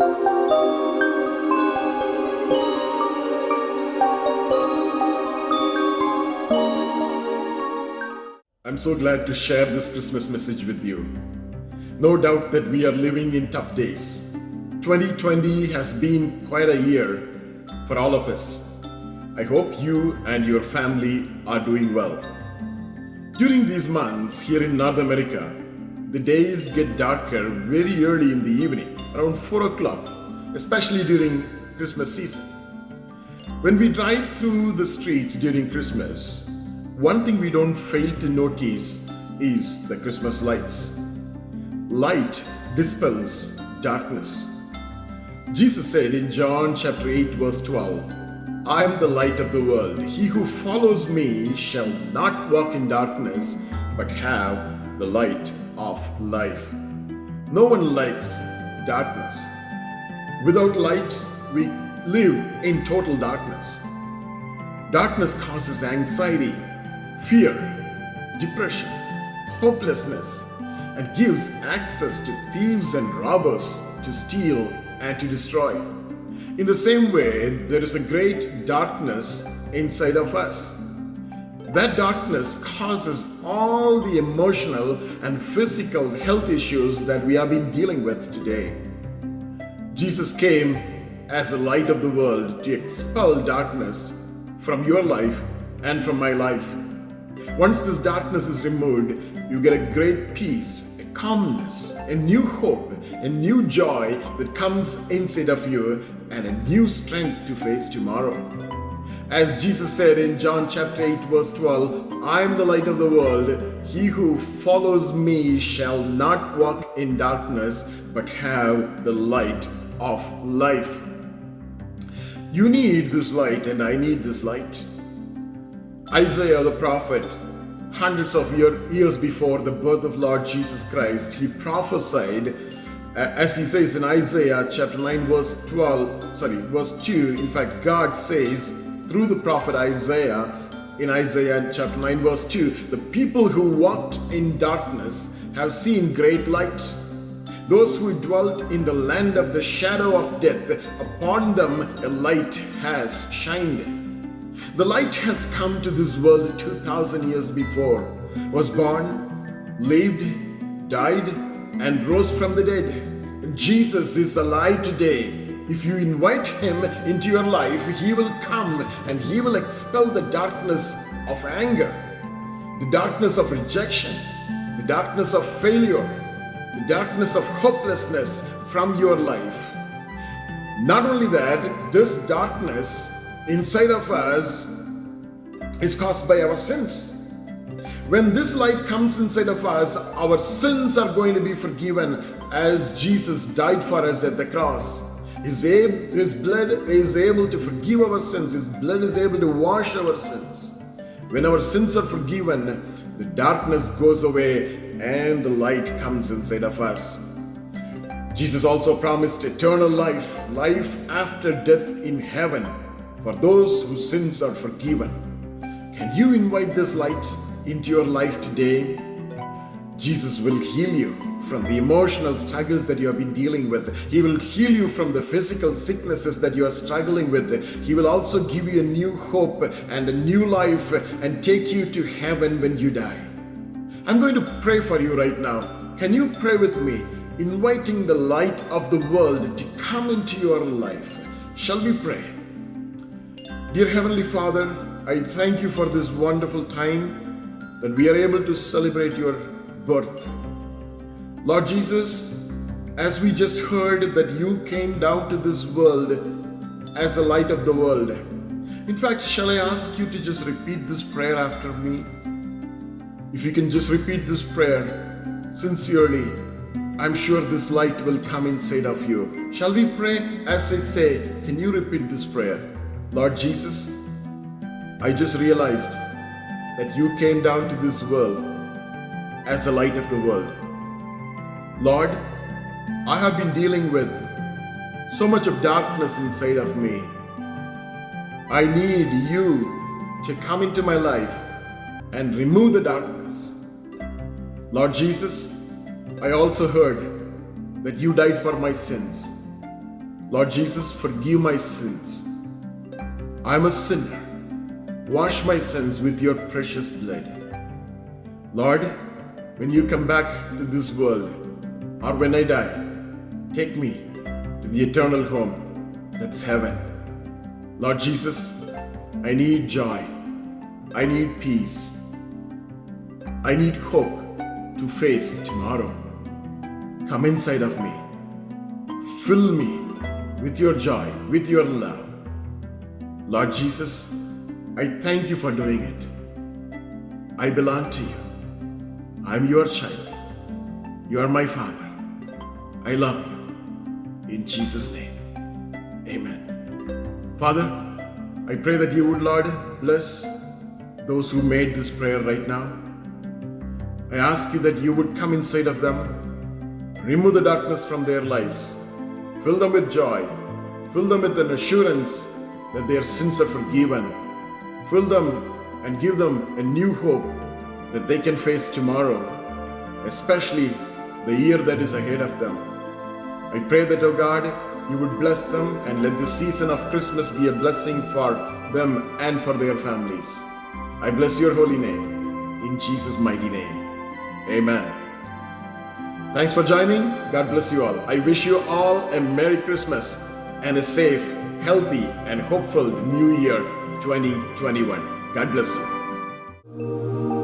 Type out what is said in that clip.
I'm so glad to share this Christmas message with you. No doubt that we are living in tough days. 2020 has been quite a year for all of us. I hope you and your family are doing well. During these months here in North America, the days get darker very early in the evening, around 4 o'clock, especially during Christmas season. When we drive through the streets during Christmas, one thing we don't fail to notice is the Christmas lights. Light dispels darkness. Jesus said in John chapter 8, verse 12, I am the light of the world. He who follows me shall not walk in darkness, but have the light of life. No one likes darkness. Without light, we live in total darkness. Darkness causes anxiety, fear, depression, hopelessness, and gives access to thieves and robbers to steal and to destroy. In the same way, there is a great darkness inside of us. That darkness causes all the emotional and physical health issues that we have been dealing with today. Jesus came as the light of the world to expel darkness from your life and from my life. Once this darkness is removed, you get a great peace, a calmness, a new hope, a new joy that comes inside of you, and a new strength to face tomorrow. As Jesus said in John chapter 8, verse 12, I am the light of the world. He who follows me shall not walk in darkness, but have the light of life. You need this light, and I need this light. Isaiah the prophet, hundreds of year, years before the birth of Lord Jesus Christ, he prophesied, as he says in Isaiah chapter 9, verse 12, sorry, verse 2. In fact, God says through the prophet Isaiah in Isaiah chapter 9, verse 2, the people who walked in darkness have seen great light. Those who dwelt in the land of the shadow of death, upon them a light has shined. The light has come to this world 2000 years before, was born, lived, died, and rose from the dead. Jesus is alive today. If you invite him into your life, he will come and he will expel the darkness of anger, the darkness of rejection, the darkness of failure, the darkness of hopelessness from your life. Not only that, this darkness inside of us is caused by our sins. When this light comes inside of us, our sins are going to be forgiven as Jesus died for us at the cross. His, ab- his blood is able to forgive our sins, His blood is able to wash our sins. When our sins are forgiven, the darkness goes away and the light comes inside of us. Jesus also promised eternal life, life after death in heaven for those whose sins are forgiven. Can you invite this light into your life today? Jesus will heal you from the emotional struggles that you have been dealing with. He will heal you from the physical sicknesses that you are struggling with. He will also give you a new hope and a new life and take you to heaven when you die. I'm going to pray for you right now. Can you pray with me, inviting the light of the world to come into your life? Shall we pray? Dear Heavenly Father, I thank you for this wonderful time that we are able to celebrate your birth. Lord Jesus, as we just heard that you came down to this world as the light of the world. In fact, shall I ask you to just repeat this prayer after me? If you can just repeat this prayer sincerely, I'm sure this light will come inside of you. Shall we pray as I say? Can you repeat this prayer? Lord Jesus, I just realized that you came down to this world as the light of the world. Lord, I have been dealing with so much of darkness inside of me. I need you to come into my life and remove the darkness. Lord Jesus, I also heard that you died for my sins. Lord Jesus, forgive my sins. I'm a sinner. Wash my sins with your precious blood. Lord, when you come back to this world, or when I die, take me to the eternal home that's heaven. Lord Jesus, I need joy. I need peace. I need hope to face tomorrow. Come inside of me. Fill me with your joy, with your love. Lord Jesus, I thank you for doing it. I belong to you. I'm your child. You are my father. I love you. In Jesus' name, amen. Father, I pray that you would, Lord, bless those who made this prayer right now. I ask you that you would come inside of them, remove the darkness from their lives, fill them with joy, fill them with an assurance that their sins are forgiven, fill them and give them a new hope that they can face tomorrow, especially the year that is ahead of them. I pray that, O God, you would bless them and let this season of Christmas be a blessing for them and for their families. I bless your holy name. In Jesus' mighty name. Amen. Thanks for joining. God bless you all. I wish you all a Merry Christmas and a safe, healthy, and hopeful New Year 2021. God bless you.